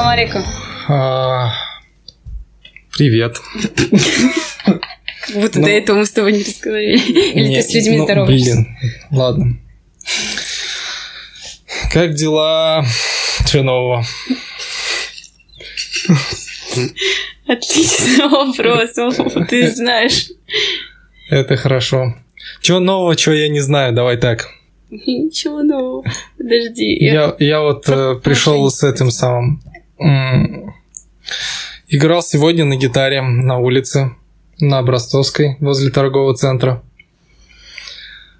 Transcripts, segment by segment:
Салам алейкум. А, Привет. Как будто Ну, до этого мы с тобой не разговаривали. Или ты с людьми ну, здороваешься? Блин, ладно. Как дела? Че нового? Отличный вопрос, ты знаешь. Это хорошо. Чего нового, чего я не знаю, давай так. Ничего нового. Подожди. я- Я, я вот э, пришел с этим самым. Играл сегодня на гитаре на улице, на Образцовской, возле торгового центра.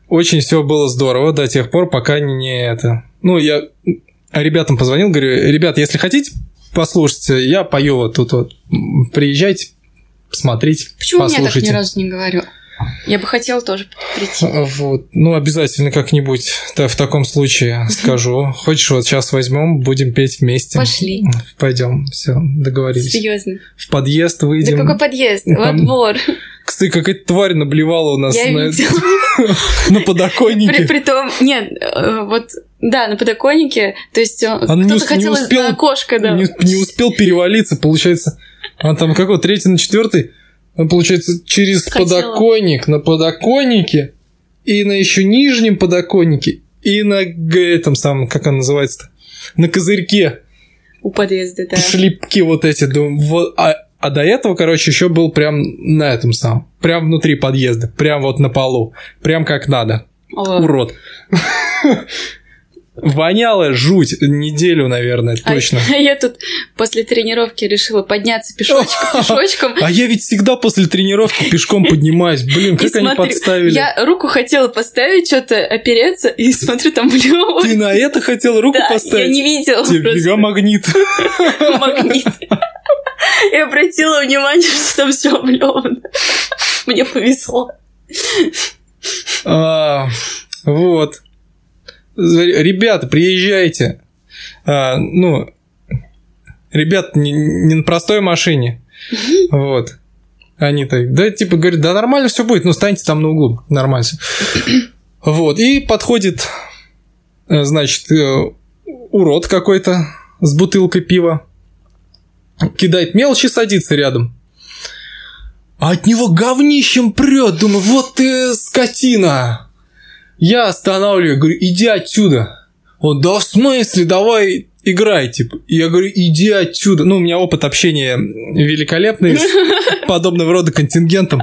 Очень все было здорово до тех пор, пока не это. Ну, я ребятам позвонил, говорю, ребят, если хотите послушать, я пою вот тут вот. Приезжайте, посмотрите, Почему я так послушайте. ни разу не говорю? Я бы хотела тоже прийти. Вот. Ну, обязательно как-нибудь да, в таком случае скажу. Хочешь, вот сейчас возьмем, будем петь вместе. Пошли. Пойдем, все, договорились. Серьезно. В подъезд Да выйдем. какой подъезд? Во там двор. Кстати, какая-то тварь наблевала у нас Я на, на При, подоконнике. при том, нет, э, вот, да, на подоконнике, то есть э, кто-то хотел на окошко, да. Не, не успел перевалиться, получается. Он там какой, третий на четвертый? Он, получается, через Хотела. подоконник, на подоконнике, и на еще нижнем подоконнике, и на этом самом, как он называется-то? На козырьке. У подъезда, да. шлепки вот эти. вот, а, а до этого, короче, еще был прям на этом самом. Прям внутри подъезда. Прям вот на полу. Прям как надо. О, Урод. Воняло жуть. Неделю, наверное, а- точно. А я тут после тренировки решила подняться пешочком, пешочком. А я ведь всегда после тренировки пешком поднимаюсь. Блин, как они подставили. Я руку хотела поставить, что-то опереться, и смотрю, там блёвает. Ты на это хотел руку Да, я поставить? не видела Тебе магнит. магнит. Я обратила внимание, что там все облевано. Мне повезло. А, вот. Ребята, приезжайте. А, ну, ребят, не, не на простой машине. Вот. Они так, да, типа, говорят, да нормально все будет, ну, станьте там на углу, нормально всё». Вот, и подходит, э, значит, э, урод какой-то с бутылкой пива, кидает мелочи, садится рядом. А от него говнищем прет. Думаю, вот ты скотина. Я останавливаю, говорю, иди отсюда. Он, да в смысле, давай играй, типа. Я говорю, иди отсюда. Ну, у меня опыт общения великолепный с подобного рода контингентом.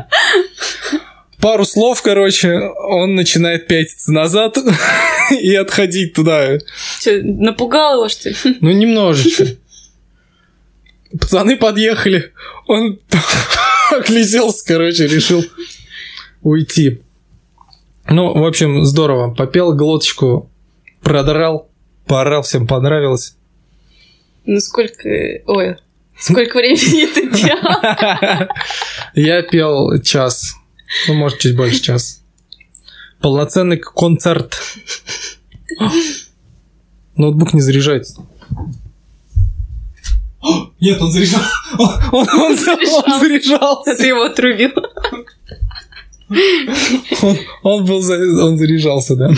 Пару слов, короче, он начинает пятиться назад и отходить туда. Что, напугал его, что ли? Ну, немножечко. Пацаны подъехали. Он огляделся, короче, решил уйти. Ну, в общем, здорово. Попел глоточку, продрал, поорал, всем понравилось. Ну сколько... Ой, сколько времени ты делал? Я пел час. Ну, может, чуть больше час. Полноценный концерт. Ноутбук не заряжается. Нет, он заряжал. Он, он- он- он заряжался. Ты его отрубил. Он, он был он заряжался, да.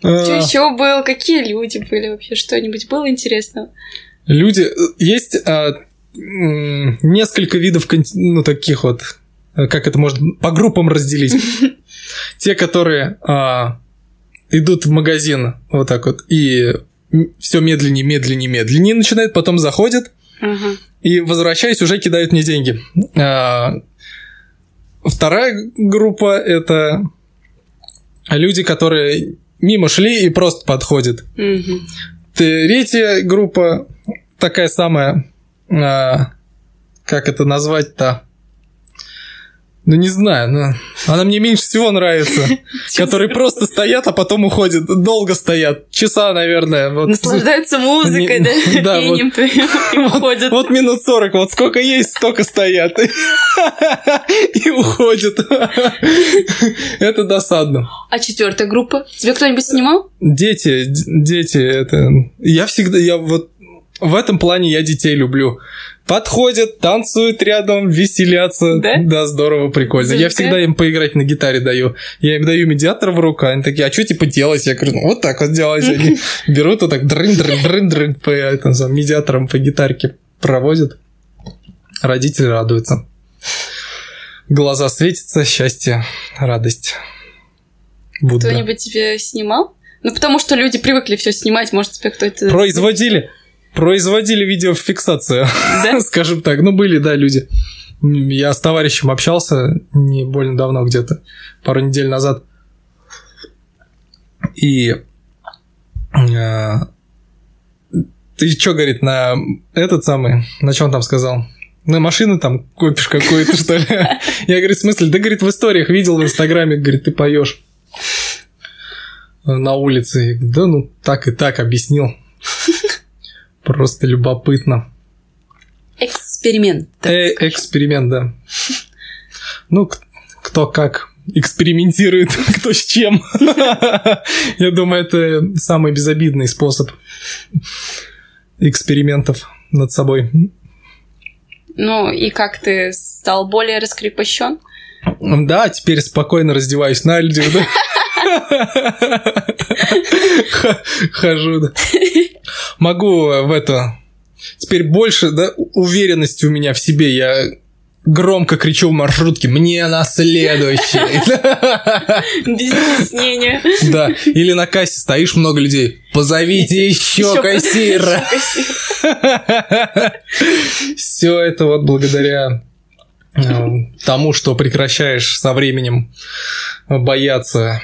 Что А, еще было? Какие люди были вообще? Что-нибудь было интересного? Люди, есть а, несколько видов, ну, таких вот, как это можно по группам разделить. Те, которые а, идут в магазин вот так вот и все медленнее, медленнее, медленнее начинают, потом заходят. И возвращаясь, уже кидают мне деньги. А, Вторая группа это люди, которые мимо шли и просто подходят. Мгм. Третья группа такая самая, а, как это назвать-то? Ну, не знаю, но она мне меньше всего нравится. Которые просто стоят, а потом уходят. Долго стоят. Часа, наверное. Вот. Наслаждаются музыкой, да? да, вот. И уходят. Вот минут 40, вот сколько есть, столько стоят. И уходят. Это досадно. А четвертая группа? Тебя кто-нибудь снимал? Дети, дети, это... Я всегда, я вот в этом плане я детей люблю. Подходят, танцуют рядом, веселятся. Да? Да, здорово, прикольно. Я Зажигают? всегда им поиграть на гитаре даю. Я им даю медиатор в руку, они такие, а что типа делать? Я говорю, ну вот так вот делать. Они берут вот так дрын дрын дрын дрын по самому медиатором по гитарке проводят. Родители радуются. Глаза светятся, счастье, радость. Будда. Кто-нибудь тебе снимал? Ну, потому что люди привыкли все снимать, может, тебе кто-то... Производили, производили видеофиксацию, Да? скажем так. Ну, были, да, люди. Я с товарищем общался не больно давно, где-то пару недель назад. И э, ты что, говорит, на этот самый, на чем он там сказал? На машину там копишь какую-то, что ли? Я говорю, в смысле? Да, говорит, в историях видел в Инстаграме, говорит, ты поешь на улице. Да, ну так и так объяснил. Просто любопытно. Эксперимент. Э, эксперимент, да. Ну, кто как экспериментирует, кто с чем. Я думаю, это самый безобидный способ экспериментов над собой. Ну, и как ты стал более раскрепощен? Да, теперь спокойно раздеваюсь на люди, да. Хожу, да. Могу в это... Теперь больше, да, уверенности у меня в себе. Я громко кричу в маршрутке «Мне на следующий!» Без объяснения. Да, или на кассе стоишь много людей «Позовите еще Ещё кассира!» кассира. Все это вот благодаря э, тому, что прекращаешь со временем бояться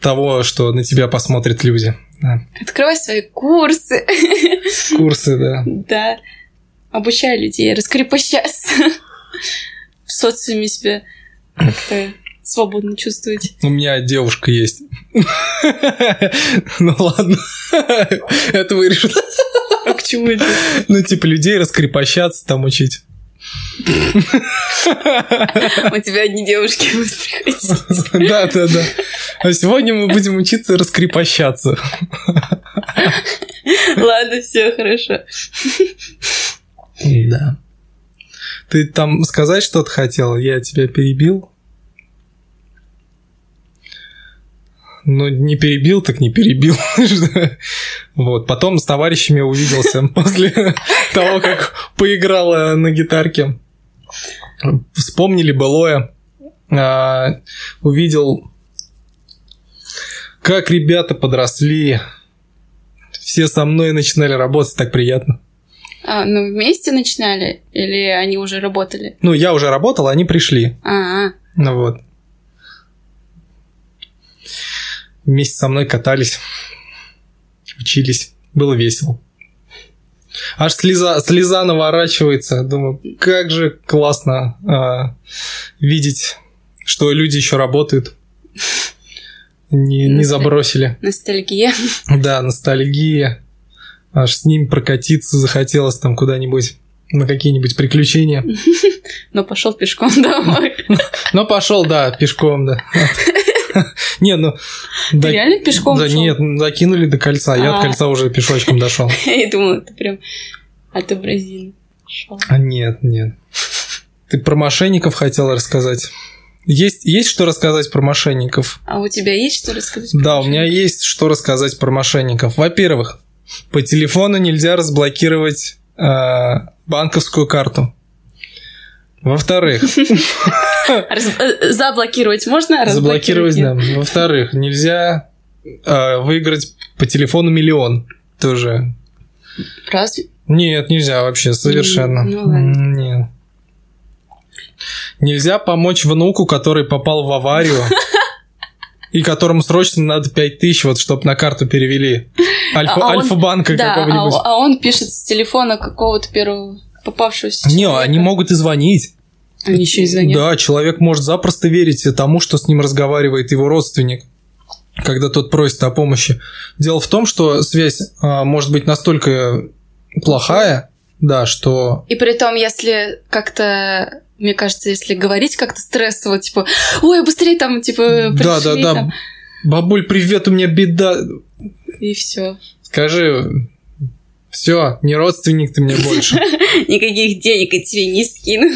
того, что на тебя посмотрят люди. Да. Открывай свои курсы. Курсы, да. Да. Обучай людей раскрепощаться. В социуме себя как-то свободно чувствовать. У меня девушка есть. Ну ладно. Это вырежу. А к чему это? Ну, типа, людей раскрепощаться там учить. У тебя одни девушки будут приходить. Да, да, да. А сегодня мы будем учиться раскрепощаться. Ладно, все хорошо. Да. Ты там сказать что-то хотел? Я тебя перебил? Ну, не перебил, так не перебил. Вот. Потом с товарищами увиделся после того, как поиграла на гитарке. Вспомнили былое. А, Увидел, как ребята подросли. Все со мной начинали работать, так приятно. А, ну, вместе начинали? Или они уже работали? Ну, я уже работал, они пришли. А, Ну вот. Вместе со мной катались, учились. Было весело. Аж слеза, слеза наворачивается. Думаю, как же классно а, видеть, что люди еще работают. Не, не забросили. ностальгия. Да, ностальгия. Аж с ним прокатиться захотелось там куда-нибудь на какие-нибудь приключения. Но пошел пешком домой. Но пошел, да, пешком, да. Не, ну... Ты реально пешком Да шел? нет, ну, докинули до кольца. Я А. от кольца уже пешочком дошел. Я думала, ты прям от абразины шел. А нет, нет. Ты про мошенников хотела рассказать? Есть, есть что рассказать про мошенников? А у тебя есть что рассказать? про Да, у меня есть что рассказать про мошенников. Во-первых, по телефону нельзя разблокировать э, банковскую карту. Во-вторых, э, Заблокировать можно? а заблокировать, да. Во-вторых, нельзя э, выиграть по телефону миллион. Тоже. Разве? Нет, нельзя вообще, совершенно. ну ладно. Нет. Нельзя помочь внуку, который попал в аварию, и которому срочно надо 5000, вот, чтобы на карту перевели. Альфа, А- а он- Альфа-банка Да, какого-нибудь. а, а он пишет с телефона какого-то первого попавшегося Не, человека. они могут и звонить. Они еще и звонят. Да, человек может запросто верить тому, что с ним разговаривает его родственник, когда тот просит о помощи. Дело в том, что связь а, может быть настолько плохая, да, что И при том, если как-то, мне кажется, если говорить как-то стрессово, типа, ой, быстрее там, типа, да, да, пришли да, бабуль, привет, у меня беда. и все. Скажи, Все, не родственник ты мне больше. Никаких денег я тебе не скину.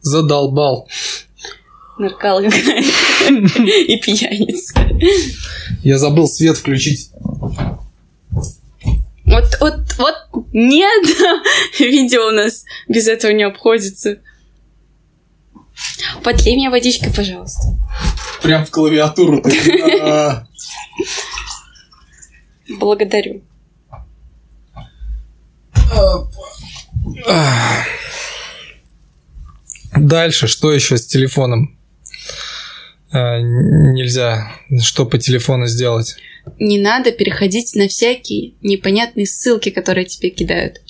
Задолбал. Наркал и пьяница. Я забыл свет включить. Вот, вот, вот нет, видео у нас без этого не обходится. Подлей мне водичкой, пожалуйста. Прям в клавиатуру. А. Благодарю. Дальше, что еще с телефоном? А, нельзя, что по телефону сделать? Не надо переходить на всякие непонятные ссылки, которые тебе кидают.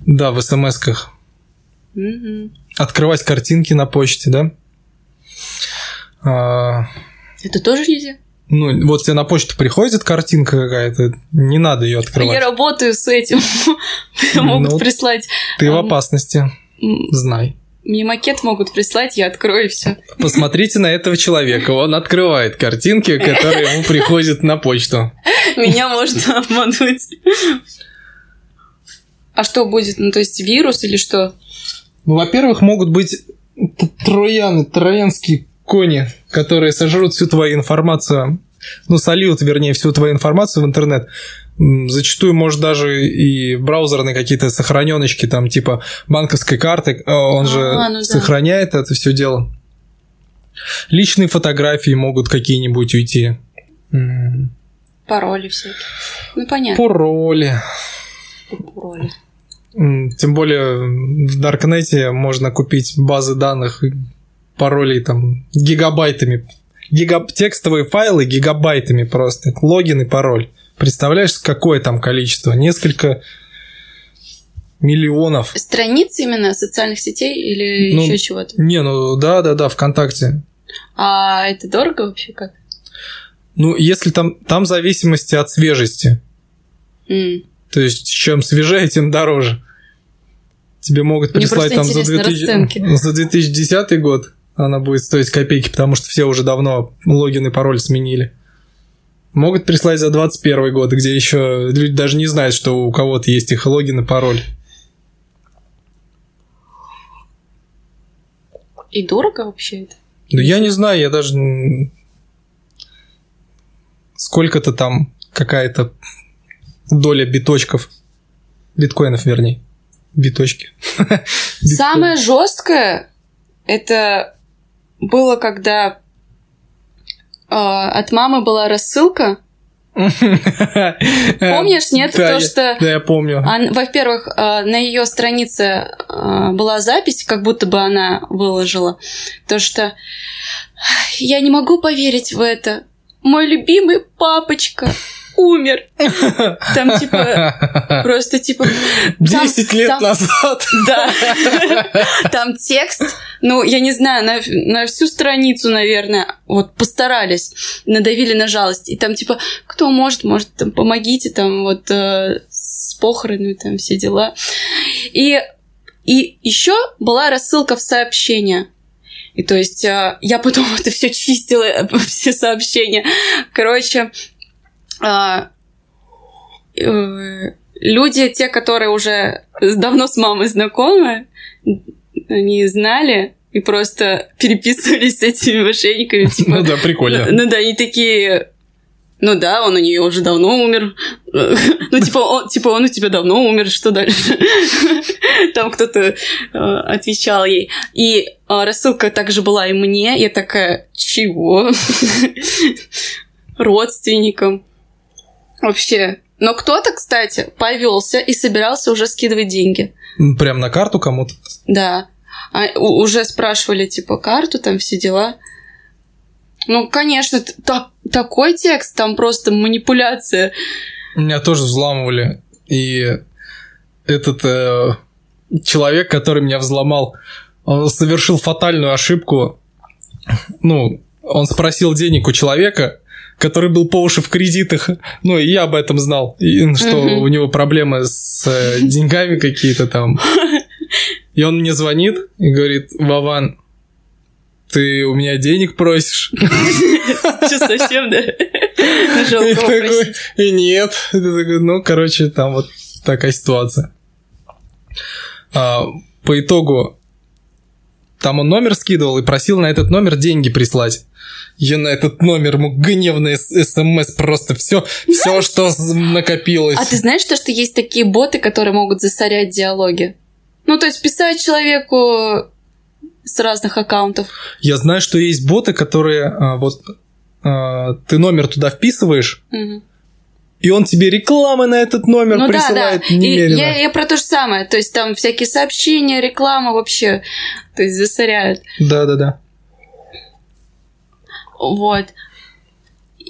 Да, в смс-ках. Угу. Открывать картинки на почте, да? А... Это тоже нельзя? Ну, вот тебе на почту приходит картинка какая-то, не надо ее открывать. Я работаю с этим. Могут ну, прислать. Ты в опасности. Знай. Мне макет могут прислать, я открою и все. Посмотрите на этого человека. Он открывает картинки, которые ему приходят на почту. Меня можно обмануть. А что будет? Ну, то есть вирус или что? Ну, во-первых, могут быть трояны, троянские кони, которые сожрут всю твою информацию, ну, сольют, вернее, всю твою информацию в интернет. Зачастую, может, даже и браузерные какие-то сохраненочки, там, типа банковской карты, э, он же а, ну сохраняет да. это все дело. Личные фотографии могут какие-нибудь уйти. Пароли всякие. Ну, понятно. Пароли. Пароли. Тем более в Даркнете можно купить базы данных паролей там гигабайтами. Гигаб... Текстовые файлы гигабайтами просто. Логин и пароль. Представляешь, какое там количество? Несколько миллионов. Страниц именно социальных сетей или ну, еще чего-то? Не, ну да, да, да, ВКонтакте. А это дорого вообще как? Ну, если там, там зависимости от свежести. Mm. То есть, чем свежее, тем дороже. Тебе могут прислать там за, 2000, за 2010 год, она будет стоить копейки, потому что все уже давно логин и пароль сменили. Могут прислать за 21 год, где еще люди даже не знают, что у кого-то есть их логин и пароль. И дорого вообще это? Ну, я не знаю, я даже... Сколько-то там какая-то доля биточков. Биткоинов, вернее. Биточки. Самое жесткое это было, когда э, от мамы была рассылка. Помнишь, нет? Да, то, что... Да, я помню. Во-первых, э, на ее странице была запись, как будто бы она выложила. То, что я не могу поверить в это. Мой любимый папочка умер. Там, типа, просто, типа... Десять лет там, назад. Да. Там текст, ну, я не знаю, на, на всю страницу, наверное, вот постарались, надавили на жалость. И там, типа, кто может, может, там, помогите, там, вот, э, с похоронами, там, все дела. И, и еще была рассылка в сообщение. И то есть э, я потом это все чистила, все сообщения. Короче, люди, те, которые уже давно с мамой знакомы, они знали и просто переписывались с этими мошенниками. Типа, ну да, прикольно. Ну, ну да, они такие... Ну да, он у нее уже давно умер. Ну, типа, он, типа, он у тебя давно умер, что дальше? Там кто-то э, отвечал ей. И э, рассылка также была и мне. Я такая, чего? Родственникам. Вообще. Но кто-то, кстати, повелся и собирался уже скидывать деньги. Прям на карту кому-то? Да. А, уже спрашивали, типа, карту, там все дела. Ну, конечно, так, такой текст, там просто манипуляция. Меня тоже взламывали. И этот э, человек, который меня взломал, он совершил фатальную ошибку. Ну, он спросил денег у человека, который был по уши в кредитах. Ну, и я об этом знал, и, что uh-huh. у него проблемы с э, деньгами какие-то там. И он мне звонит и говорит, Вован, ты у меня денег просишь? Что, совсем, да? И, такой, и нет. Ну, короче, там вот такая ситуация. А, по итогу, там он номер скидывал и просил на этот номер деньги прислать. Я на этот номер ему гневный смс просто все, все, что накопилось. А ты знаешь, то, что есть такие боты, которые могут засорять диалоги? Ну, то есть писать человеку с разных аккаунтов. Я знаю, что есть боты, которые а, вот а, ты номер туда вписываешь. И он тебе рекламы на этот номер Ну да, да. присылает И я, я про то же самое. То есть там всякие сообщения, реклама вообще. То есть засоряют. Да, да, да. Вот.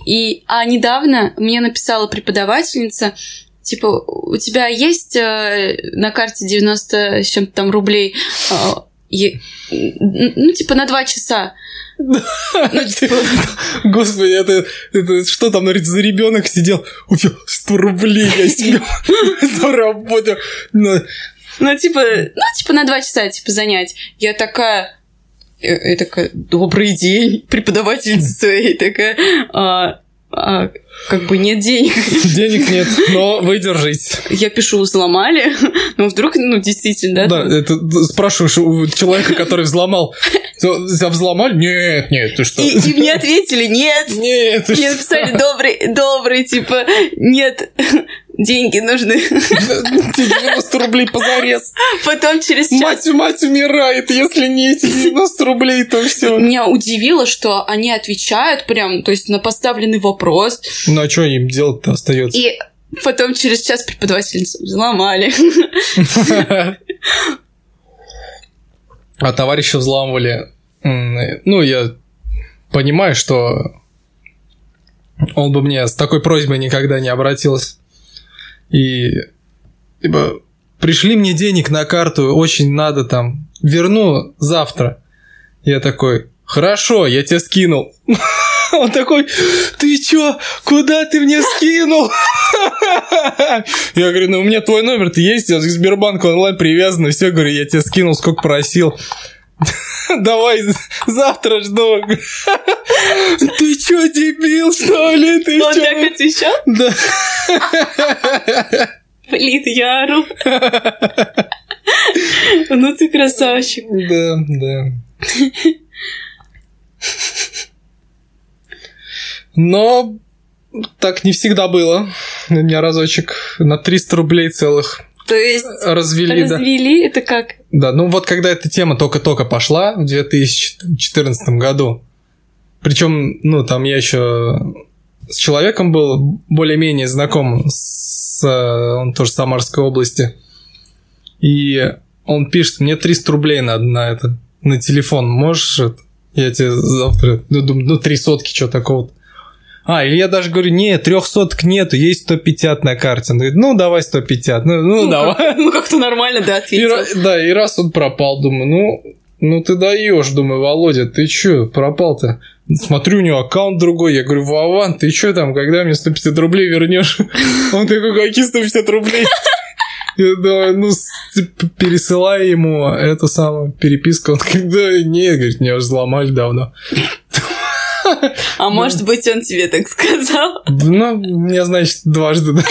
И, а недавно мне написала преподавательница, типа, у тебя есть э, на карте 90 с чем-то там рублей, э, ну, типа, на два часа. Ну, типа, Господи, это, это что там, за ребенок сидел? У тебя 100 рублей я себе заработал. Ну, ну, типа, ну, типа, на два часа, типа, занять. Я такая... Я, я такая, добрый день, преподавательница. И такая, «А, а, как бы нет денег. денег нет, но выдержись. Я пишу, взломали. Ну, вдруг, ну, действительно, да? Да, это спрашиваешь у человека, который взломал. Тебя взломали? Нет, нет, ты что? И, и мне ответили, нет. Нет, ты Мне написали, добрый, добрый, типа, нет, деньги нужны. Тебе 90 рублей позарез. Потом через час... Мать, мать умирает, если не эти 90 рублей, то все. Меня удивило, что они отвечают прям, то есть на поставленный вопрос. Ну а что им делать-то остается? И потом через час преподавательницу взломали. А товарища взламывали. Ну, я понимаю, что он бы мне с такой просьбой никогда не обратился. И типа, пришли мне денег на карту, очень надо там, верну завтра. Я такой, хорошо, я тебе скинул. Он такой, ты чё, куда ты мне скинул? Я говорю, ну у меня твой номер-то есть, я к Сбербанку онлайн привязан, все, говорю, я тебе скинул, сколько просил. Давай завтра жду. Ты чё, дебил, что ли? Ты Он чё? так отвечал? Да. Блин, я ору. Ну ты красавчик. Да, да. Но так не всегда было. Меня разочек на 300 рублей целых То есть развели, да. развели, это как? Да, ну вот когда эта тема только-только пошла в 2014 году, причем, ну, там я еще с человеком был более-менее знаком, с, э, он тоже с Самарской области, и он пишет, мне 300 рублей надо на это, на телефон, можешь это? Я тебе завтра, ну, думаю, ну, три сотки, что такого-то. А, или я даже говорю, нет, трех соток нету, есть 150 на карте. Он говорит, ну, давай 150, ну, ну, Ну, давай. как- Ну, как-то нормально, да, И ответил. ра- да, и раз он пропал, думаю, ну, ну ты даешь, думаю, Володя, ты чё, пропал-то? Смотрю, у него аккаунт другой, я говорю, Вован, ты чё там, когда мне 150 рублей вернешь? Он такой, какие 150 рублей? Я думаю, ну, типа, пересылай ему эту самую переписку. Он говорит, да нет, говорит, меня уже взломали давно. А может быть, он тебе так сказал? Ну, мне, значит, дважды, да.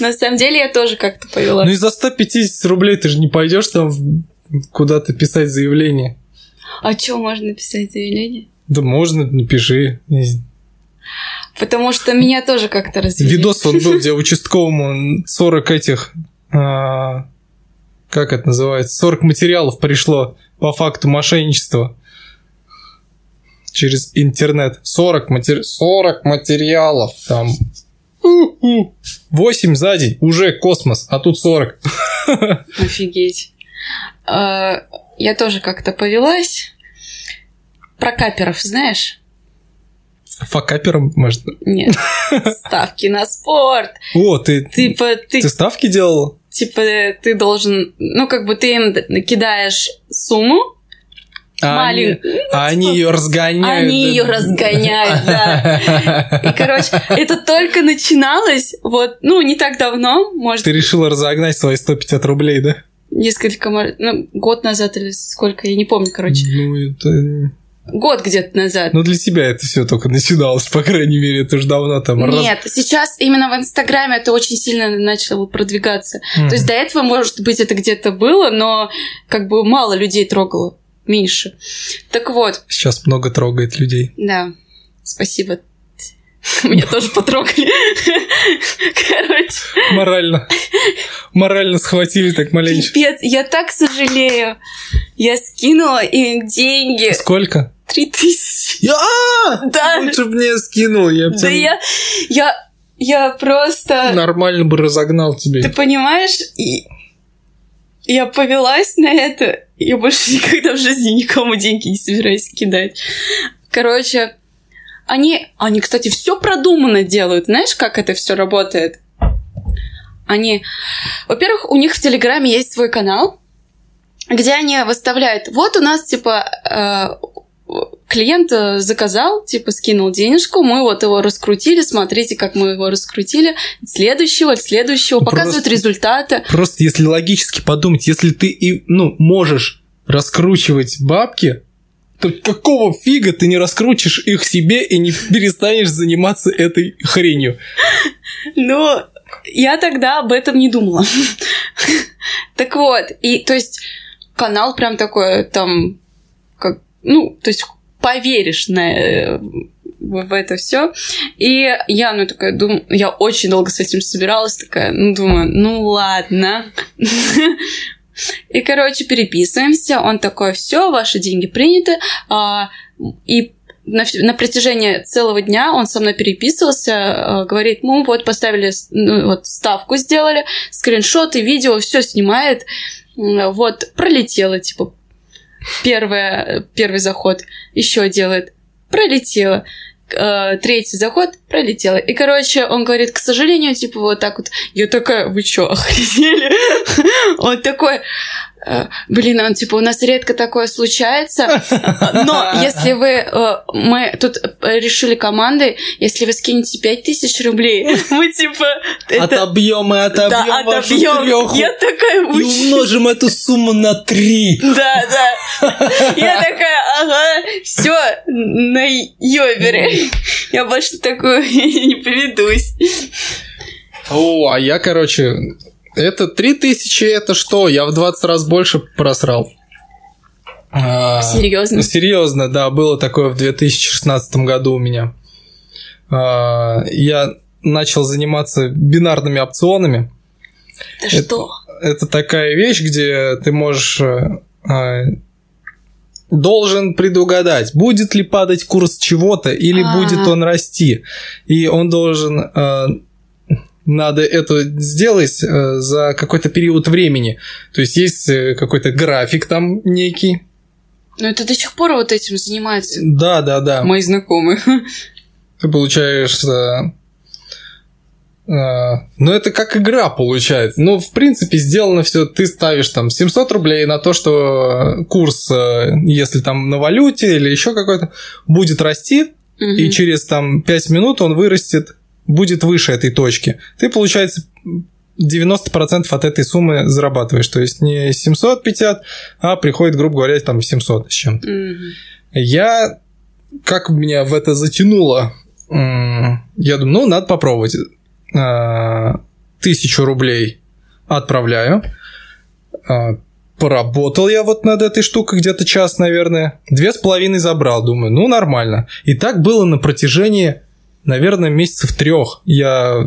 На самом деле, я тоже как-то повела. Ну и за 150 рублей ты же не пойдешь там куда-то писать заявление. А что можно написать заявление? Да можно, напиши. Потому что меня тоже как-то развели. Видос вот был, где участковому 40 этих... а, как это называется? 40 материалов пришло по факту мошенничества. Через интернет. 40, матери... 40 материалов там. 8 за день. Уже космос. А тут 40. Офигеть. А, Я тоже как-то повелась. Про каперов, знаешь? Факапером, может. Нет. Ставки на спорт. О, ты, Типа, ты, ты ставки делала? Типа, ты должен, ну, как бы ты им кидаешь сумму, А они, маленькую, а они ее разгоняют. они да? ее разгоняют, да. И, короче, это только начиналось, вот, ну, не так давно, может, Ты решила разогнать свои 150 рублей, да? несколько, ну, год назад или сколько, я не помню, короче. Ну, это... год где-то назад. Ну, для тебя это все только начиналось, по крайней мере, это уже давно там... Нет, раз... сейчас именно в Инстаграме это очень сильно начало продвигаться. Mm-hmm. То есть до этого, может быть, это где-то было, но как бы мало людей трогало, меньше. Так вот. Сейчас много трогает людей. Да, спасибо. Меня тоже потрогали. Короче. Морально. Морально схватили так маленько. Пипец, я так сожалею. Я скинула им деньги. Сколько? Три тысячи. А! Да. Лучше бы мне скинул. Я да я... Я... Я просто... Нормально бы разогнал тебе. Ты понимаешь? И... Я повелась на это. Я больше никогда в жизни никому деньги не собираюсь кидать. Короче, они, они, кстати, все продуманно делают. Знаешь, как это все работает? Они, во-первых, у них в Телеграме есть свой канал, где они выставляют, вот у нас, типа, э, клиент заказал, типа, скинул денежку, мы вот его раскрутили, смотрите, как мы его раскрутили, следующего, следующего, просто, показывают результаты. Просто если логически подумать, если ты и, ну, можешь раскручивать бабки, то какого фига ты не раскрутишь их себе и не перестанешь заниматься этой хренью? Ну, я тогда об этом не думала. Так вот, и то есть канал прям такой там, ну, то есть поверишь на, э, в это все. И я, ну, такая, думаю, я очень долго с этим собиралась, такая, ну, думаю, ну, ладно. И, короче, переписываемся. Он такой, все, ваши деньги приняты. А, и на, на протяжении целого дня он со мной переписывался, а, говорит, ну вот поставили, ну, вот ставку сделали, скриншоты, видео, все снимает. Вот, пролетело, типа, первое, первый заход, еще делает, пролетело э, третий заход пролетела. И, короче, он говорит, к сожалению, типа, вот так вот. Я такая, вы чё, охренели? Он такой, блин, он типа у нас редко такое случается, но если вы, э, мы тут решили командой, если вы скинете 5000 рублей, мы типа... Отобьем и отобьем да, вашу треху. Я такая... И умножим эту сумму на 3. Да, да. Я такая, ага, все, на ёбере. Я больше такую не поведусь. О, а я, короче, это 3000, это что? Я в 20 раз больше просрал. А, серьезно? Серьезно, да, было такое в 2016 году у меня. А, я начал заниматься бинарными опционами. Это, это что? Это такая вещь, где ты можешь а, должен предугадать, будет ли падать курс чего-то или А-а-а. будет он расти. И он должен надо это сделать э, за какой-то период времени. То есть есть э, какой-то график там некий. Но это до сих пор вот этим занимается. Да, да, да. Мои знакомые. Ты получаешь... Э, ну, это как игра получается. Ну, в принципе, сделано все. Ты ставишь там 700 рублей на то, что курс, если там на валюте или еще какой-то, будет расти, угу. и через там 5 минут он вырастет будет выше этой точки, ты, получается, 90% от этой суммы зарабатываешь. То есть не 750, а приходит, грубо говоря, там 700 с чем-то. Mm-hmm. Я, как меня в это затянуло, я думаю, ну, надо попробовать. А, тысячу рублей отправляю. А, поработал я вот над этой штукой где-то час, наверное. Две с половиной забрал, думаю, ну, нормально. И так было на протяжении наверное, месяцев трех я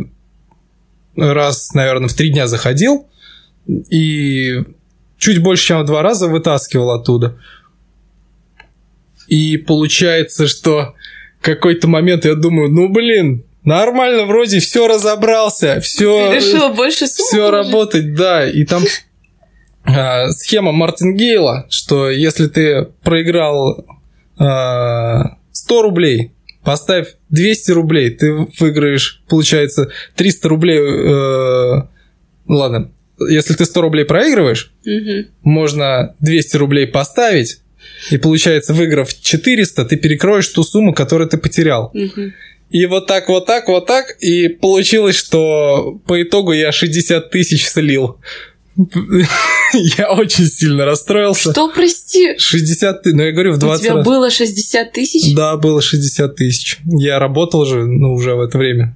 раз, наверное, в три дня заходил и чуть больше, чем в два раза вытаскивал оттуда. И получается, что какой-то момент я думаю, ну блин, нормально, вроде все разобрался, все. решил больше Все работать, да. И там а, схема Мартингейла, что если ты проиграл а, 100 рублей, Поставь 200 рублей, ты выиграешь, получается, 300 рублей... Э, ладно, если ты 100 рублей проигрываешь, угу. можно 200 рублей поставить, и получается, выиграв 400, ты перекроешь ту сумму, которую ты потерял. Угу. И вот так, вот так, вот так, и получилось, что по итогу я 60 тысяч слил. Я очень сильно расстроился. Что, прости? 60 тысяч, ну я говорю, в У 20 тебя раз. было 60 тысяч? Да, было 60 тысяч. Я работал же, ну, уже в это время.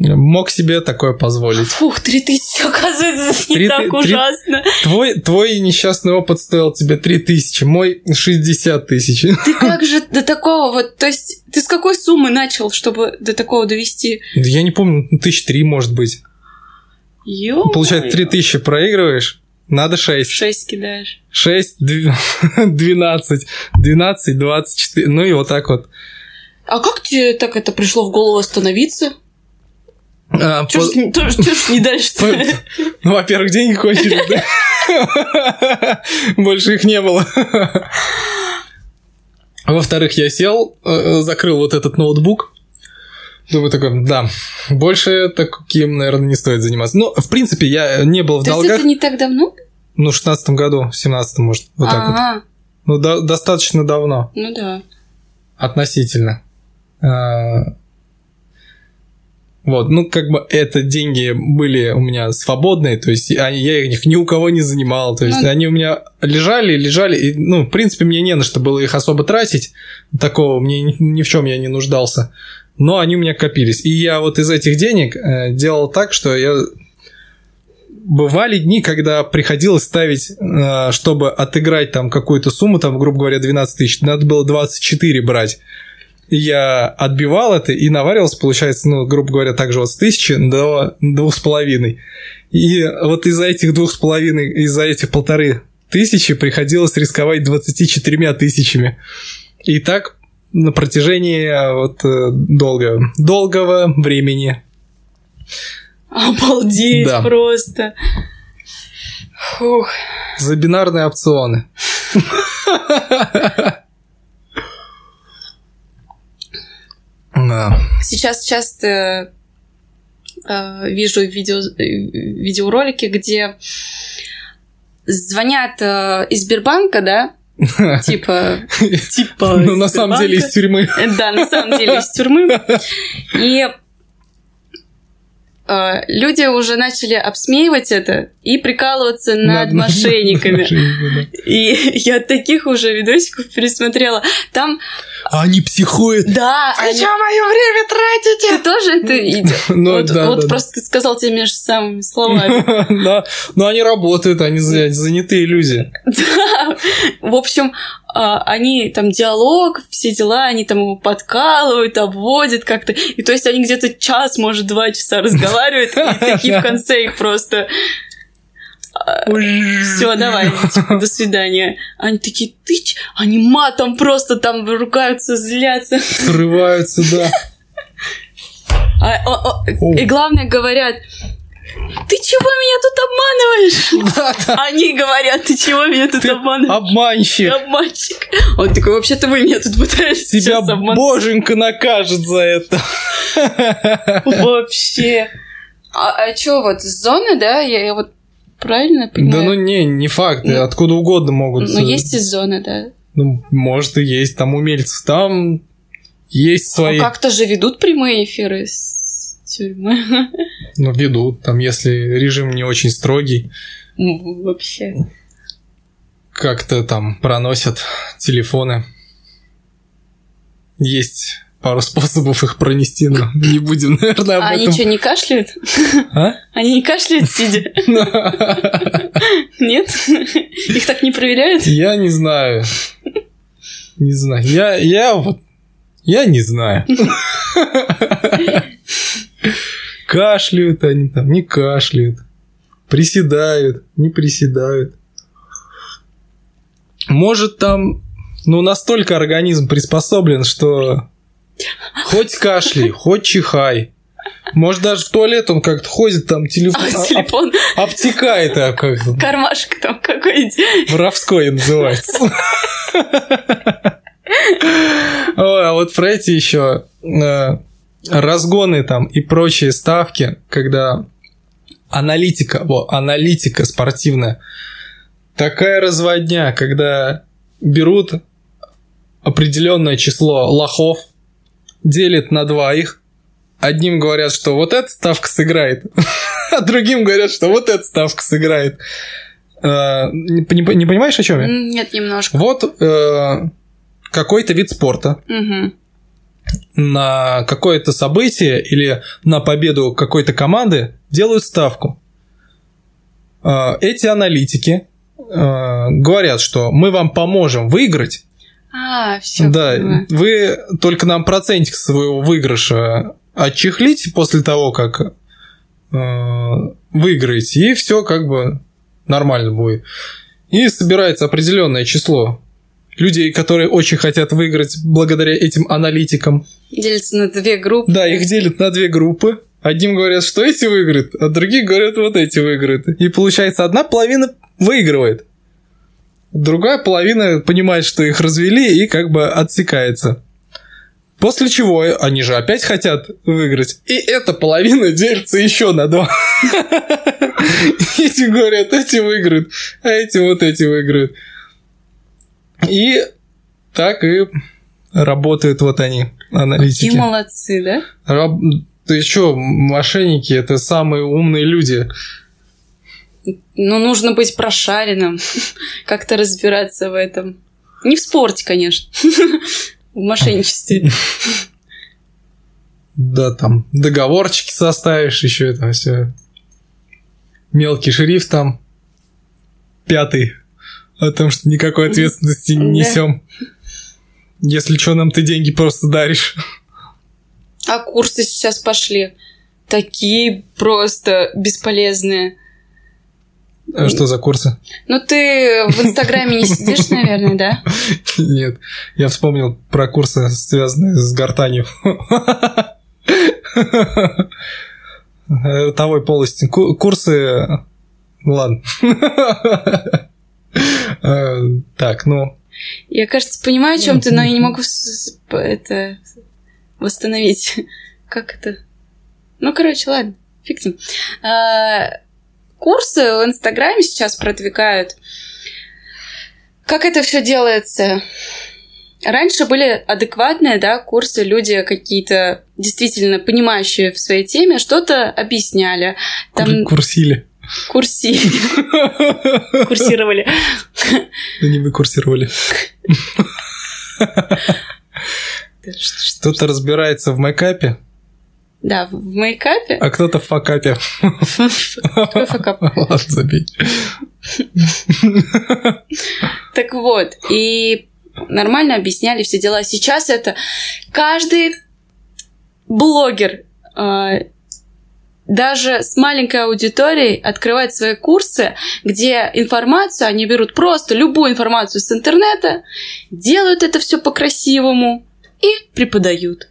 Мог себе такое позволить. Фух, 3 тысячи, оказывается, не Три так ты- три- ужасно. Твой, твой несчастный опыт стоил тебе 3 тысячи, мой 60 тысяч. Ты как же до такого вот, то есть ты с какой суммы начал, чтобы до такого довести? Я не помню, ну, тысяч три, может быть. Ё Получается, 3 тысячи проигрываешь, надо 6. 6 кидаешь. 6, 12, 12, 24, ну и вот так вот. А как тебе так это пришло в голову остановиться? А, Чё ж, по- то- чё ж не дальше Ну, во-первых, деньги кончились, да? Больше их не было. Во-вторых, я сел, э, закрыл вот этот ноутбук. Думаю такой, да, больше таким, наверное, не стоит заниматься. Ну, в принципе, я не был в То есть долгах. это не так давно? Ну, в шестнадцатом году, в семнадцатом, может, вот так вот. Ага, Ну, до- достаточно давно, ну да. относительно. А, Вот, ну, как бы это деньги были у меня свободные, то есть они- я их ни у кого не занимал, то есть Ну. они у меня лежали, лежали, и, ну, в принципе, мне не на что было их особо тратить, такого мне ни, ни в чем я не нуждался, но они у меня копились. И я вот из этих денег э, делал так, что я бывали дни, когда приходилось ставить, э, чтобы отыграть там какую-то сумму, там, грубо говоря, 12 тысяч, надо было 24 брать. И Я отбивал это и наваривался, получается, ну, грубо говоря, также вот с тысячи до двух с половиной. И вот из-за этих двух с половиной, из-за этих полторы тысячи приходилось рисковать 24 тысячами. И так на протяжении э, вот э, долго, долгого времени. Обалдеть Да. просто. Фух. За бинарные опционы. Сейчас часто э, вижу видео, видеоролики, где звонят из Сбербанка, да, типа, типа Ну, на самом деле, из тюрьмы. Да, на самом деле из тюрьмы. И э, люди уже начали обсмеивать это и прикалываться над мошенниками. мошенниками, И я таких уже видосиков пересмотрела. Там, да. Они психуют. да, они- мое время тратите? ты тоже это видел? Ну, вот да, вот да, да. просто ты сказал теми же самыми словами. Да, но они работают, они за- заняты иллюзией. Да. В общем, а, они там диалог, все дела, они там его подкалывают, обводят как-то. И то есть они где-то час, может, два часа разговаривают, и такие в конце их просто... Все, давай, типа, до свидания. Они такие, ты ч-?» Они матом просто там ругаются, злятся. Срываются, да. А, о- о, О. и главное, говорят, ты чего меня тут обманываешь? Да, да. Они говорят, ты чего меня тут Ты обманываешь? Обманщик. Обманщик. Он такой, вообще-то вы меня тут пытаетесь Тебя обмануть. боженька накажет за это. Вообще. А, а чё, вот зона, да? Я, я вот правильно Да понимаю? ну не, не факт, Ну, откуда угодно могут. Ну, есть из зоны, да. Ну, может и есть, там умельцы, там есть Ну, свои, как-то же ведут прямые эфиры с тюрьмы. ну, ведут, там, если режим не очень строгий, Ну, Вообще. как-то там проносят телефоны. Есть пару способов их пронести, но не будем, наверное, об А они этом. что, не кашляют? А? Они не кашляют, сидя? Нет? Их так не проверяют? Я не знаю. Не знаю. Я, я вот... Я не знаю. Кашляют они там, не кашляют. Приседают, не приседают. Может там, ну, настолько организм приспособлен, что хоть кашляй, хоть чихай. Может, даже в туалет он как-то ходит, там телефон А об- телефон, обтекает, а как кармашек там какой-нибудь. Воровской называется. А вот про эти еще разгоны там и прочие ставки, когда аналитика, во, аналитика спортивная, такая разводня, когда берут определенное число лохов, делят на два их, одним говорят, что вот эта ставка сыграет, а другим говорят, что вот эта ставка сыграет. Э, Не, не- не понимаешь, о чем я? Нет, немножко. Вот э, какой-то вид спорта. На какое-то событие или на победу какой-то команды делают ставку. Э, Эти аналитики э, говорят, что мы вам поможем выиграть, А, все. да, вы только нам процентик своего выигрыша отчехлите после того, как э, выиграете, и все как бы нормально будет. И собирается определенное число людей, которые очень хотят выиграть благодаря этим аналитикам. Делится на две группы. Да, их делят на две группы. Одним говорят, что эти выиграют, а другие говорят, вот эти выиграют. И получается, одна половина выигрывает. Другая половина понимает, что их развели и как бы отсекается. После чего они же опять хотят выиграть. И эта половина делится еще на два. Эти говорят, эти выиграют, а эти вот эти выиграют. И так и работают вот они, аналитики. Какие молодцы, да? Раб- Ты что, мошенники, это самые умные люди. Ну, нужно быть прошаренным, как-то разбираться в этом. Не в спорте, конечно. В мошенничестве. Да, там договорчики составишь, еще это все. Мелкий шрифт там. Пятый. О том, что никакой ответственности не несем. Если что, нам ты деньги просто даришь. А курсы сейчас пошли. Такие просто бесполезные. А что за курсы? Ну, ты в Инстаграме не сидишь, наверное, да? Нет, я вспомнил про курсы, связанные с гортанью. Ротовой полости. Ку- Курсы... Ладно. Э, Так, ну... Я, кажется, понимаю, о чем ты, но я не могу это восстановить. Как это? Ну, короче, ладно, фиг с ним. А, Курсы в Инстаграме сейчас продвигают. Как это все делается? Раньше были адекватные, да, курсы, люди какие-то действительно понимающие в своей теме, что-то объясняли. Там кур- Курсили. Курси... курсировали. Они вы курсировали. Кто-то разбирается в мейкапе, Да, в мейкапе. а кто-то в факапе. Какой факап? Ладно, забей. Так вот, и нормально объясняли все дела. Сейчас это каждый блогер, э, даже с маленькой аудиторией, открывает свои курсы, где информацию, они берут просто любую информацию с интернета, делают это все по-красивому и преподают.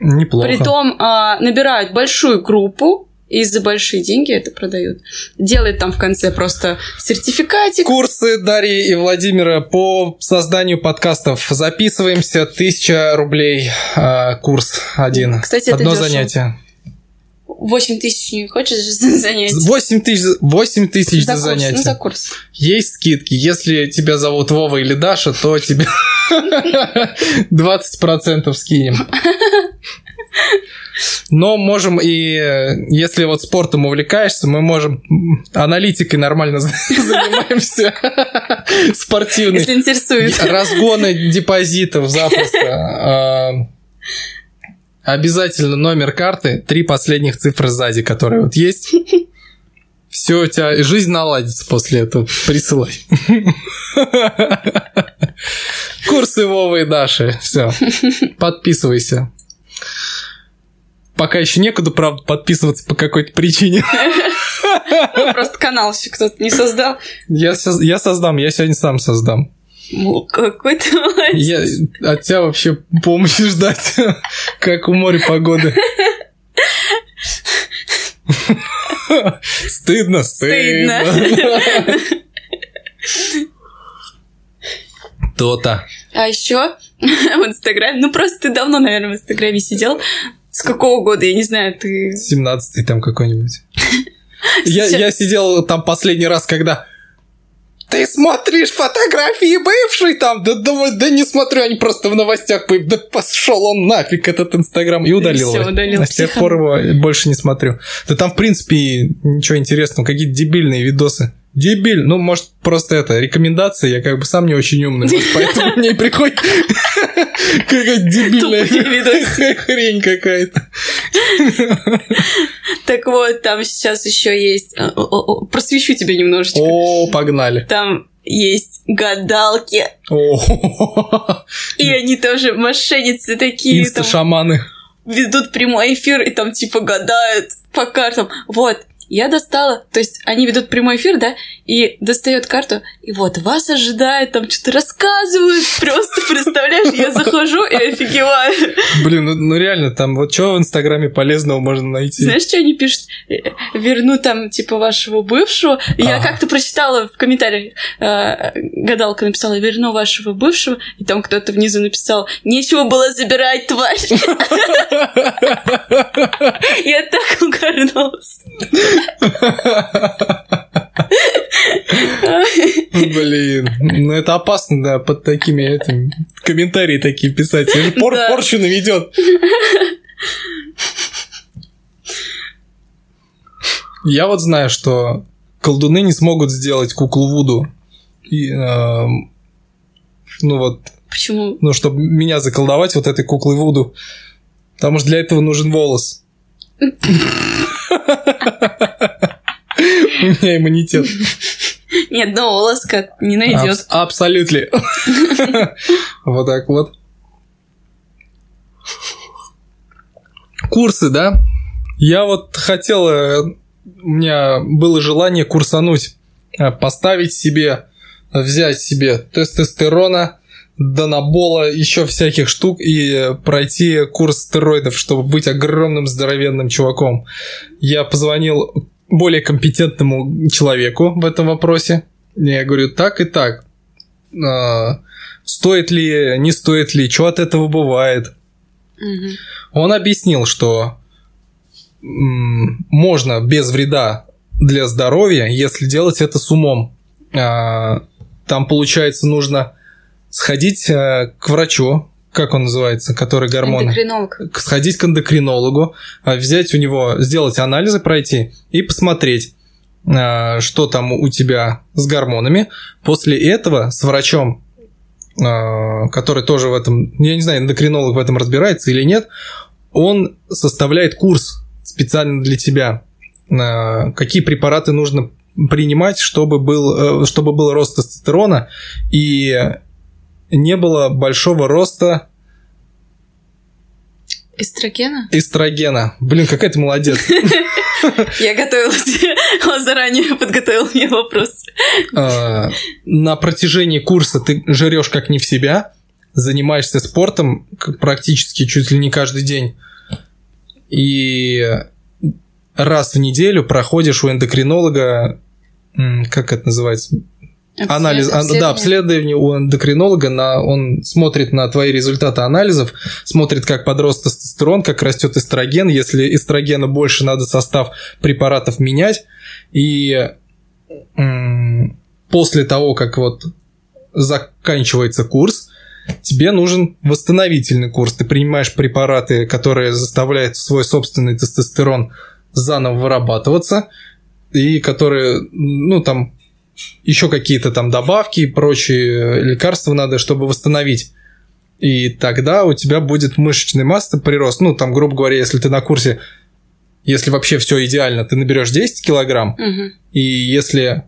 Неплохо. Притом а, набирают большую группу и за большие деньги это продают. Делают там в конце просто сертификатик. Курсы Дарьи и Владимира по созданию подкастов. Записываемся, 1000 рублей а, курс один. Кстати, Одно занятие. 8 тысяч не хочешь занять? 8 тысяч, 8 тысяч за, За курс, занятие. ну за курс. Есть скидки. Если тебя зовут Вова или Даша, то тебе 20% скинем. Но можем и, если вот спортом увлекаешься, мы можем аналитикой нормально занимаемся. Спортивной. Если интересует. Разгоны депозитов запросто. Обязательно номер карты, три последних цифры сзади, которые вот есть. Все, у тебя жизнь наладится после этого. Присылай. Курсы Вовы и Даши. Все. Подписывайся. Пока еще некуда, правда, подписываться по какой-то причине. Ну, Просто канал еще кто-то не создал. Я, соз- я создам, я сегодня сам создам. Ну, Какой ты молодец. Я от тебя вообще помощи ждать, как у моря погоды. Стыдно, стыдно. То-то. А еще в Инстаграме, ну просто ты давно, наверное, в Инстаграме сидел. С какого года, я не знаю, ты... 17-й там какой-нибудь. Я, я сидел там последний раз, когда ты смотришь фотографии бывшей там? Да, да, да не смотрю, они просто в новостях появились. Да пошел он нафиг, этот Инстаграм. И удалил Всё, его. удалил с тех пор его больше не смотрю. Да там, в принципе, ничего интересного. Какие-то дебильные видосы. Дебиль. Ну, может, просто это, рекомендации. Я как бы сам не очень умный. может, Поэтому мне приходит какая-то дебильная хрень какая-то. Так вот, там сейчас еще есть... э, Просвещу тебя немножечко. О, погнали. Там есть гадалки, и они тоже мошенницы такие, инста-шаманы. ведут прямой эфир, и там типа гадают по картам. Вот, я достала, то есть они ведут прямой эфир, да, и достает карту, и вот вас ожидает, там что-то рассказывают, просто представляешь, я захожу и офигеваю. Блин, ну, ну реально, там вот что в Инстаграме полезного можно найти? Знаешь, что они пишут? Э, Верну там, типа, вашего бывшего. Я как-то прочитала в комментариях, э, гадалка написала, верну вашего бывшего, и там кто-то внизу написал, нечего было забирать, тварь. Я так угорнулась. Блин, ну это опасно, да, под такими этими комментарии такие писать. Это же пор- Да. порчу наведет. Я вот знаю, что колдуны не смогут сделать куклу Вуду. И, эм, ну вот, Почему? ну, чтобы меня заколдовать вот этой куклой Вуду. Потому что для этого нужен волос. У меня иммунитет. Ни одного волоска не найдет. Абс- Абсолютно. Вот так вот. Курсы, да? Я вот хотел, э, у меня было желание курсануть, э, поставить себе, взять себе тестостерона, донабола, еще всяких штук и пройти курс стероидов, чтобы быть огромным здоровенным чуваком. Я позвонил более компетентному человеку в этом вопросе. Я говорю, так и так. А, Стоит ли, не стоит ли, что от этого бывает? Мгм. Он объяснил, что можно без вреда для здоровья, если делать это с умом. А, Там, получается, нужно сходить э, к врачу, как он называется, который гормоны Эндокринолог. сходить к эндокринологу, а, взять у него, сделать анализы, пройти и посмотреть, а, что там у тебя с гормонами. После этого с врачом, который тоже в этом, я не знаю, эндокринолог в этом разбирается или нет, он составляет курс специально для тебя, какие препараты нужно принимать, чтобы был, э, чтобы был рост тестостерона и не было большого роста Эстрогена? эстрогена. Блин, какая ты молодец. Я готовилась. Он заранее подготовил мне вопрос. А, На протяжении курса ты жрешь как не в себя, занимаешься спортом практически чуть ли не каждый день. И раз в неделю проходишь у эндокринолога, как это называется, анализ, а, да, обследование. у эндокринолога, на, он смотрит на твои результаты анализов, смотрит, как подрос тестостерон, как растет эстроген, если эстрогена больше, надо состав препаратов менять, и м, после того, как вот заканчивается курс, тебе нужен восстановительный курс. Ты принимаешь препараты, которые заставляют свой собственный тестостерон заново вырабатываться, и которые, ну, там, еще какие-то там добавки и прочие лекарства надо, чтобы восстановить. И тогда у тебя будет мышечная масса прирост. Ну, там, грубо говоря, если ты на курсе, если вообще все идеально, ты наберешь 10 килограмм, Мгм. и если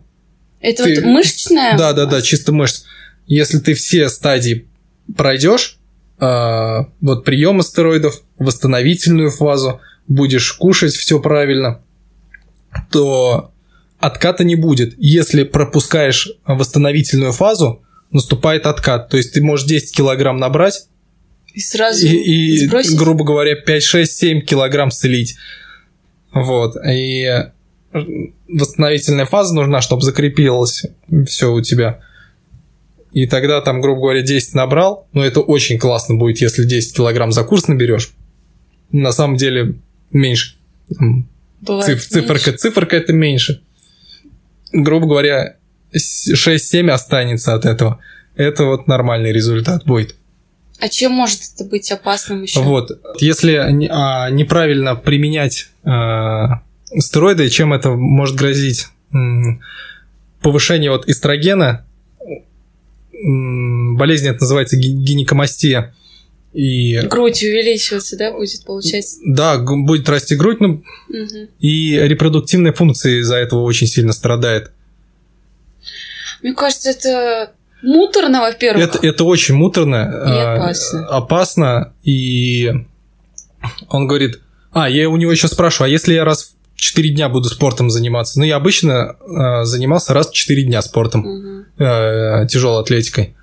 Это Ты- вот мышечная? да, да, да, чисто мышц. Если ты все стадии пройдешь, а, вот приемы стероидов, восстановительную фазу, будешь кушать все правильно, то отката не будет. Если пропускаешь восстановительную фазу, наступает откат. То есть ты можешь 10 килограмм набрать И сразу и, и, сбросить? грубо говоря, 5, 6, 7 килограмм слить. Вот. И восстановительная фаза нужна, чтобы закрепилось все у тебя. И тогда там, грубо говоря, 10 набрал. Но это очень классно будет, если 10 килограмм за курс наберешь. На самом деле меньше. Бывает Циф- циферка, циферка это меньше. Грубо говоря, 6-7 останется от этого. Это вот нормальный результат будет. А чем может это быть опасным еще? Вот, если а, неправильно применять а, стероиды, чем это может грозить? Повышение вот эстрогена, болезнь это называется гинекомастия. И... Грудь увеличиваться, да, будет получается? Да, будет расти грудь, ну, угу. и репродуктивная функция из-за этого очень сильно страдает. Мне кажется, это муторно, во-первых. Это, это очень муторно. И а, опасно. Опасно, и он говорит, а, я у него еще спрашиваю, а если я раз в 4 дня буду спортом заниматься? Ну, я обычно э, занимался раз в 4 дня спортом, угу. э, тяжелой атлетикой.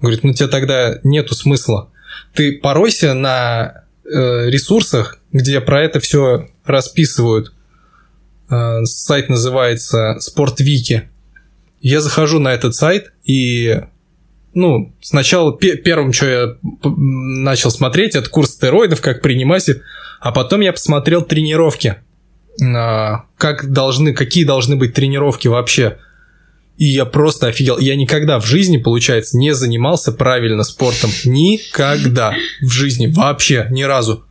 Говорит, ну тебе тогда нету смысла. Ты поройся на э, ресурсах, где про это все расписывают. Э, сайт называется Спортвики. Я захожу на этот сайт и ну, сначала первым, что я начал смотреть, это курс стероидов, как принимать а потом я посмотрел тренировки. А, как должны, какие должны быть тренировки вообще. И я просто офигел. Я никогда в жизни, получается, не занимался правильно спортом. Никогда в жизни. Вообще, ни разу.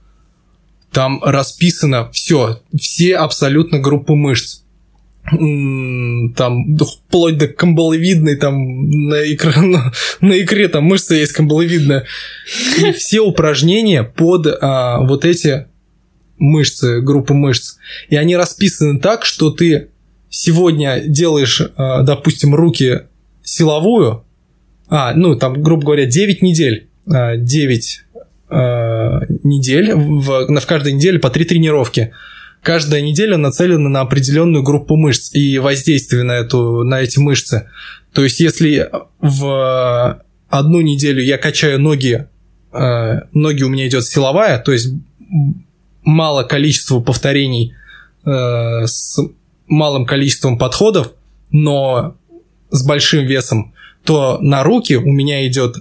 Там расписано все. Все абсолютно группы мышц там вплоть до камбаловидной, там на, икре, на, на икре там мышца есть камбаловидная. И все упражнения под а, вот эти мышцы, группы мышц. И они расписаны так, что ты сегодня делаешь, а, допустим, руки силовую, а, ну, там, грубо говоря, 9 недель, 9 а, недель, в, в каждой неделе по 3 тренировки – каждая неделя нацелена на определенную группу мышц и воздействие на, эту, на эти мышцы. То есть, если в одну неделю я качаю ноги, э, ноги у меня идет силовая, то есть мало количество повторений э, с малым количеством подходов, но с большим весом, то на руки у меня идет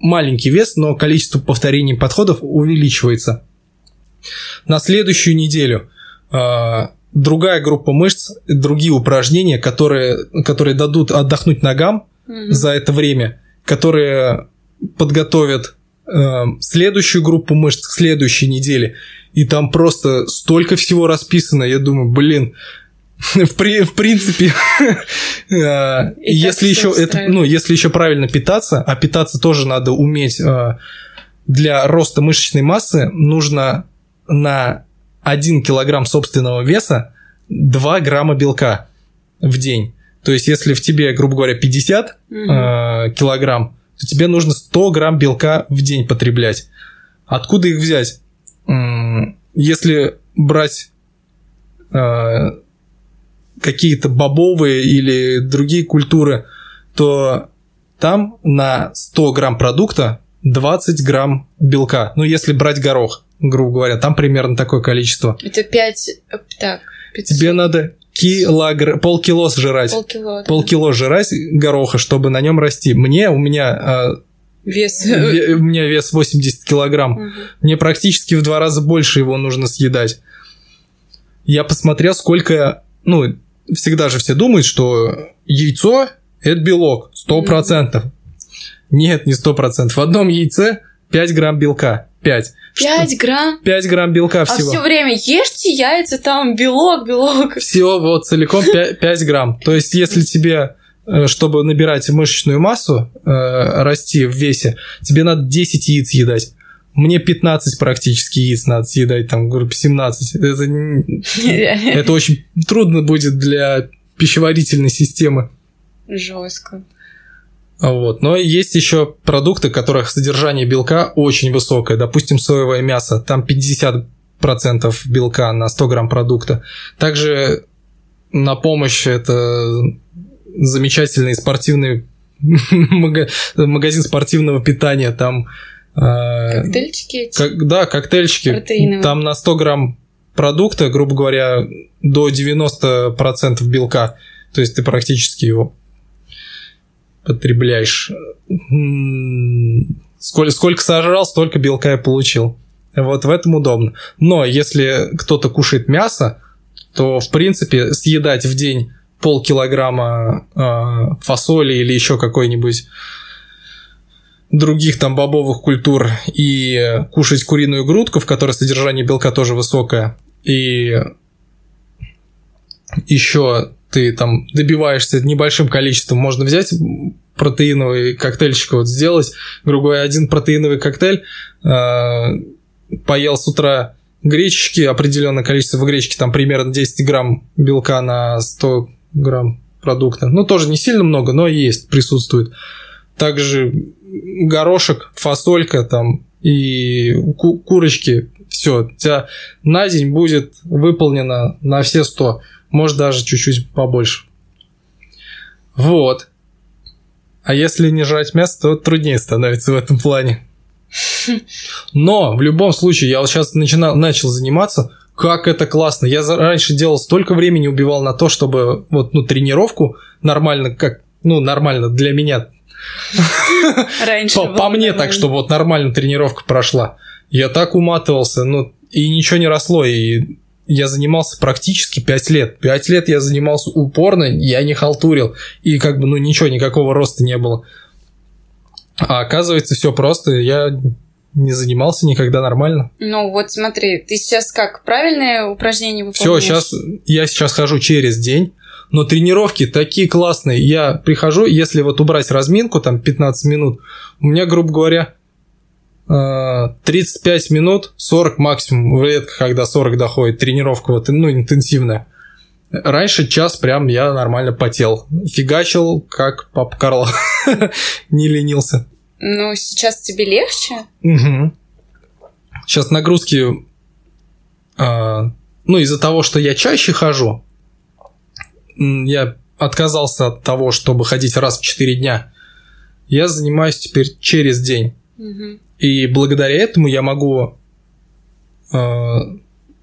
маленький вес, но количество повторений подходов увеличивается. На следующую неделю а, другая группа мышц, другие упражнения, которые, которые дадут отдохнуть ногам mm-hmm. за это время, которые подготовят э, следующую группу мышц к следующей неделе. И там просто столько всего расписано. Я думаю, блин, в, при, в принципе, а, если еще это, ну, если еще правильно питаться, а питаться тоже надо уметь а, для роста мышечной массы, нужно на 1 килограмм собственного веса 2 грамма белка в день. То есть, если в тебе, грубо говоря, 50 угу. э, килограмм, то тебе нужно 100 грамм белка в день потреблять. Откуда их взять? Если брать э, какие-то бобовые или другие культуры, то там на 100 грамм продукта 20 грамм белка. Ну, если брать горох грубо говоря, там примерно такое количество. Это 5, так, 500. Тебе надо килограмм, полкило сжирать. Полкило. Да. Полкило сжирать гороха, чтобы на нем расти. Мне, у меня... А, вес. у меня вес 80 килограмм. Угу. Мне практически в два раза больше его нужно съедать. Я посмотрел, сколько... Ну, всегда же все думают, что яйцо – это белок, 100%. Угу. Нет, не 100%. В одном яйце 5 грамм белка. 5. 5 грамм? 5 грамм белка а всего. А все время ешьте яйца, там белок, белок. Всего вот целиком 5, 5 грамм. То есть, если тебе э, чтобы набирать мышечную массу, э, расти в весе, тебе надо 10 яиц едать. Мне 15 практически яиц надо съедать, там, грубо 17. Это, это очень трудно будет для пищеварительной системы. Жестко. Вот. Но есть еще продукты, которых содержание белка очень высокое. Допустим, соевое мясо. Там 50% белка на 100 грамм продукта. Также на помощь это замечательный спортивный магазин спортивного питания. Там а, Коктейльчики эти? Как, да, коктейльчики. Протеиновые. Там на 100 грамм продукта, грубо говоря, до 90% белка. То есть ты практически его потребляешь. Сколько, сколько сожрал, столько белка и получил. Вот в этом удобно. Но если кто-то кушает мясо, то, в принципе, съедать в день полкилограмма э, фасоли или еще какой-нибудь других там бобовых культур и кушать куриную грудку, в которой содержание белка тоже высокое, и еще ты там добиваешься небольшим количеством, можно взять протеиновый коктейльчик вот сделать, грубо говоря, один протеиновый коктейль, э, поел с утра гречки, определенное количество гречки, там примерно 10 грамм белка на 100 грамм продукта. Ну, тоже не сильно много, но есть, присутствует. Также горошек, фасолька там и ку- курочки. Все, у тебя на день будет выполнено на все 100. Может, даже чуть-чуть побольше. Вот. А если не жрать мясо, то труднее становится в этом плане. Но в любом случае, я вот сейчас начинал, начал заниматься, как это классно. Я раньше делал столько времени, убивал на то, чтобы вот, ну, тренировку нормально, как, ну, нормально для меня. Раньше. По, по мне так, чтобы вот нормально тренировка прошла. Я так уматывался, ну, и ничего не росло, и я занимался практически 5 лет. 5 лет я занимался упорно, я не халтурил. И как бы, ну, ничего, никакого роста не было. А оказывается, все просто. Я не занимался никогда нормально. Ну вот смотри, ты сейчас как правильное упражнение выполняешь? Все, сейчас я сейчас хожу через день, но тренировки такие классные. Я прихожу, если вот убрать разминку, там 15 минут, у меня, грубо говоря, 35 э, минут, 40 максимум, редко когда 40 доходит, тренировка вот, ну, интенсивная. Раньше час прям я нормально потел. Фигачил, как пап Карл. Не ленился. Ну, сейчас тебе легче? Угу. Сейчас нагрузки... А, ну, из-за того, что я чаще хожу, я отказался от того, чтобы ходить раз в 4 дня. Я занимаюсь теперь через день. Угу. И благодаря этому я могу э,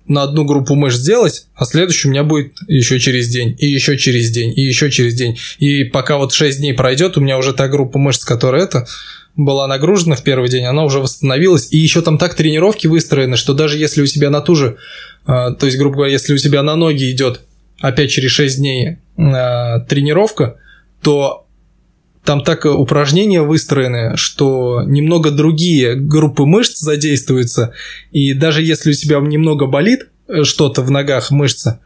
на одну группу мышц сделать, а следующий у меня будет еще через день, и еще через день, и еще через день. И пока вот 6 дней пройдет, у меня уже та группа мышц, которая это была нагружена в первый день, она уже восстановилась. И еще там так тренировки выстроены, что даже если у тебя на ту же, э, то есть, грубо говоря, если у тебя на ноги идет опять через 6 дней э, тренировка, то там так упражнения выстроены, что немного другие группы мышц задействуются, и даже если у тебя немного болит э, что-то в ногах, мышца,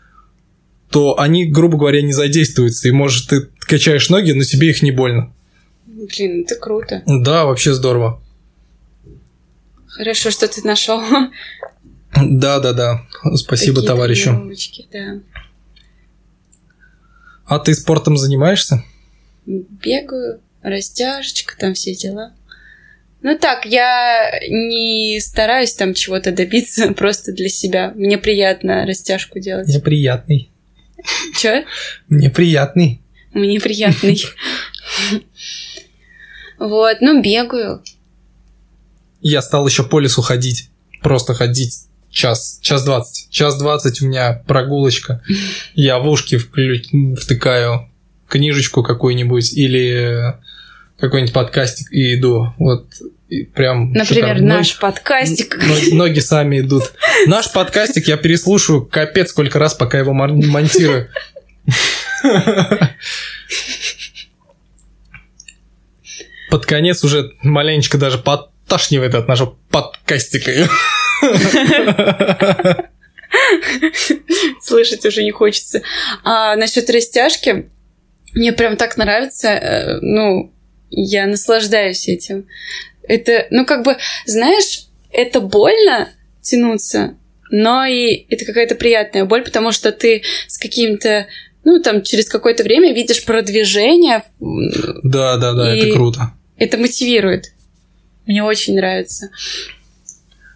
то они, грубо говоря, не задействуются, и может ты качаешь ноги, но тебе их не больно. Блин, это круто. Да, вообще здорово. Хорошо, что ты нашел. Да, да, да. Спасибо Такие товарищу. Да. А ты спортом занимаешься? бегаю, растяжечка, там все дела. Ну так, я не стараюсь там чего-то добиться просто для себя. Мне приятно растяжку делать. Мне приятный. Чё? Мне приятный. Мне приятный. Вот, ну бегаю. Я стал еще по лесу ходить. Просто ходить час, час двадцать. Час двадцать у меня прогулочка. Я в ушки втыкаю книжечку какую-нибудь или какой-нибудь подкастик и иду. Вот и прям Например, шикарно. наш подкастик. Ноги, ноги сами идут. Наш подкастик я переслушаю капец сколько раз, пока его монтирую. Под конец уже маленечко даже подташнивает от нашего подкастика. Слышать уже не хочется. А насчет растяжки, мне прям так нравится, э, ну, я наслаждаюсь этим. Это, ну, как бы, знаешь, это больно тянуться, но и это какая-то приятная боль, потому что ты с каким-то, ну, там, через какое-то время видишь продвижение. Да, да, да, это круто. Это мотивирует. Мне очень нравится.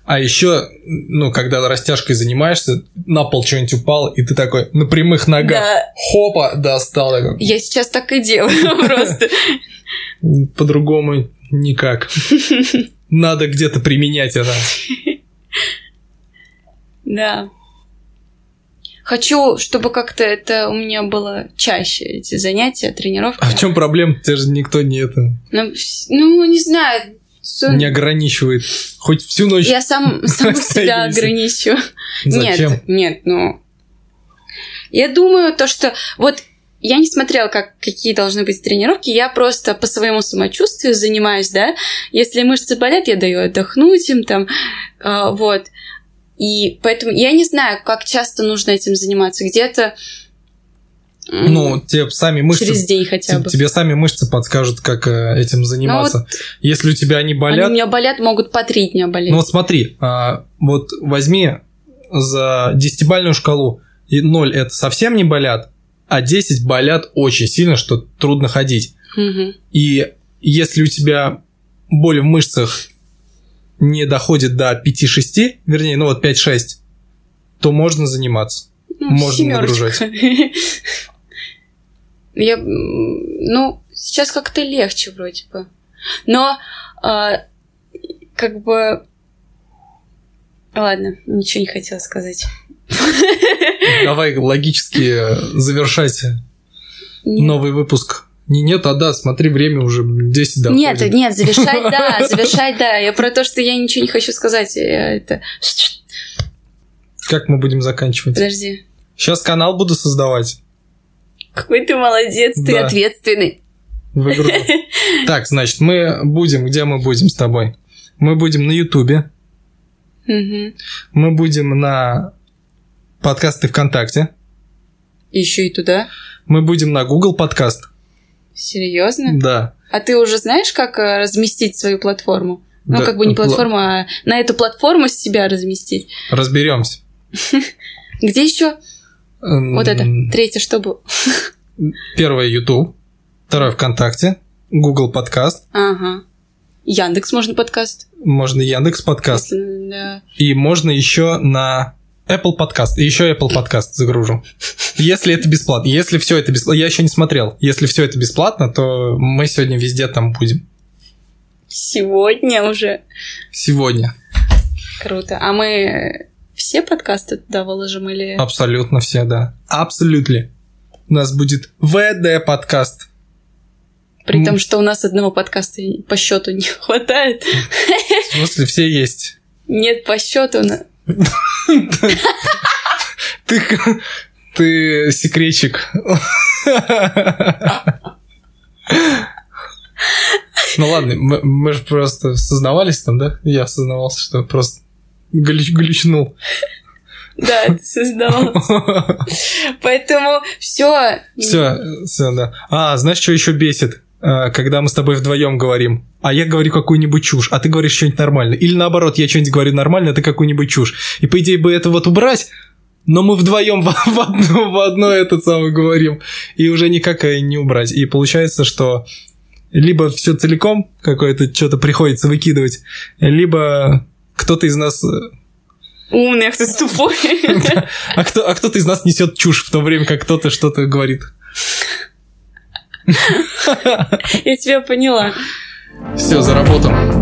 А еще, ну, когда растяжкой занимаешься, на пол что-нибудь упал, и ты такой на прямых ногах, да. хопа, достал. Такой. Я сейчас так и делаю просто. По-другому никак. Надо где-то применять это. Да. Хочу, чтобы как-то это у меня было чаще, эти занятия, тренировки. А в чем проблема? Тебе же никто не это. Ну, ну не знаю, все... Не ограничивает. Хоть всю ночь. Я сам, сам себя ограничиваю. Зачем? Нет, нет, ну... Я думаю, то, что вот я не смотрела, как, какие должны быть тренировки, я просто по своему самочувствию занимаюсь, да. Если мышцы болят, я даю отдохнуть им там, э, вот. И поэтому я не знаю, как часто нужно этим заниматься. Где-то ну, тебе сами мышцы... Через день хотя бы. Тебе сами мышцы подскажут, как э, этим заниматься. Ну, вот Если у тебя они болят... Они у меня болят, могут по три дня болеть. Ну вот смотри, а, вот возьми за десятибальную шкалу, и 0 это совсем не болят, а 10 болят очень сильно, что трудно ходить. Мгм. И если у тебя боль в мышцах не доходит до 5-6, вернее, ну вот 5-6, то можно заниматься. Ну, Можно семёрочка. Я, ну, сейчас как-то легче вроде бы. Но, а, как бы... Ладно, ничего не хотела сказать. Давай логически завершать Нет. новый выпуск. Не, нет, а да, смотри, время уже 10 доходит. Нет, нет, завершать, да, завершать, да. Я про то, что я ничего не хочу сказать. Это... Как мы будем заканчивать? Подожди. Сейчас канал буду создавать Какой ты молодец, ты Да. ответственный. в игру. Так, значит, мы будем, где мы будем с тобой? Мы будем на Ютубе, Мгм. мы будем на подкасты ВКонтакте, Еще и туда? мы будем на Google подкаст. Серьезно? Да. А ты уже знаешь, как э, разместить свою платформу? Ну, Да, как бы не пла- платформу, а на эту платформу себя разместить. Разберемся. Где еще? Вот это. Третье, что было? Первое YouTube, второе ВКонтакте, Google подкаст, Ага. Яндекс можно подкаст. можно Яндекс подкаст, да. и можно еще на Apple подкаст, и еще Apple подкаст загружу. Если это бесплатно. Если все это бесплатно, я еще не смотрел. Если все это бесплатно, то мы сегодня везде там будем. Сегодня уже. Сегодня. Круто. А мы все подкасты туда выложим или... Абсолютно все, да. Абсолютно. У нас будет ВД подкаст. При том, что у нас одного подкаста по счету не хватает. В смысле, все есть. Нет, по счету. Ты, ты секретчик. Ну ладно, мы, мы же просто сознавались там, да? Я сознавался, что просто глюч, глючнул. Да, ты создавал. Поэтому все. Все, все, да. А, знаешь, что еще бесит? А, Когда мы с тобой вдвоем говорим, а я говорю какую-нибудь чушь, а ты говоришь что-нибудь нормальное. Или наоборот, я что-нибудь говорю нормально, а ты какую-нибудь чушь. И по идее бы это вот убрать, но мы вдвоем в, в одно, в одно это самое говорим. И уже никак не убрать. И получается, что либо все целиком какое-то что-то приходится выкидывать, либо кто-то из нас... э, Умный, а кто тупой. А, кто, а кто-то из нас несет чушь в то время, как кто-то что-то говорит. Я тебя поняла. Все, заработал.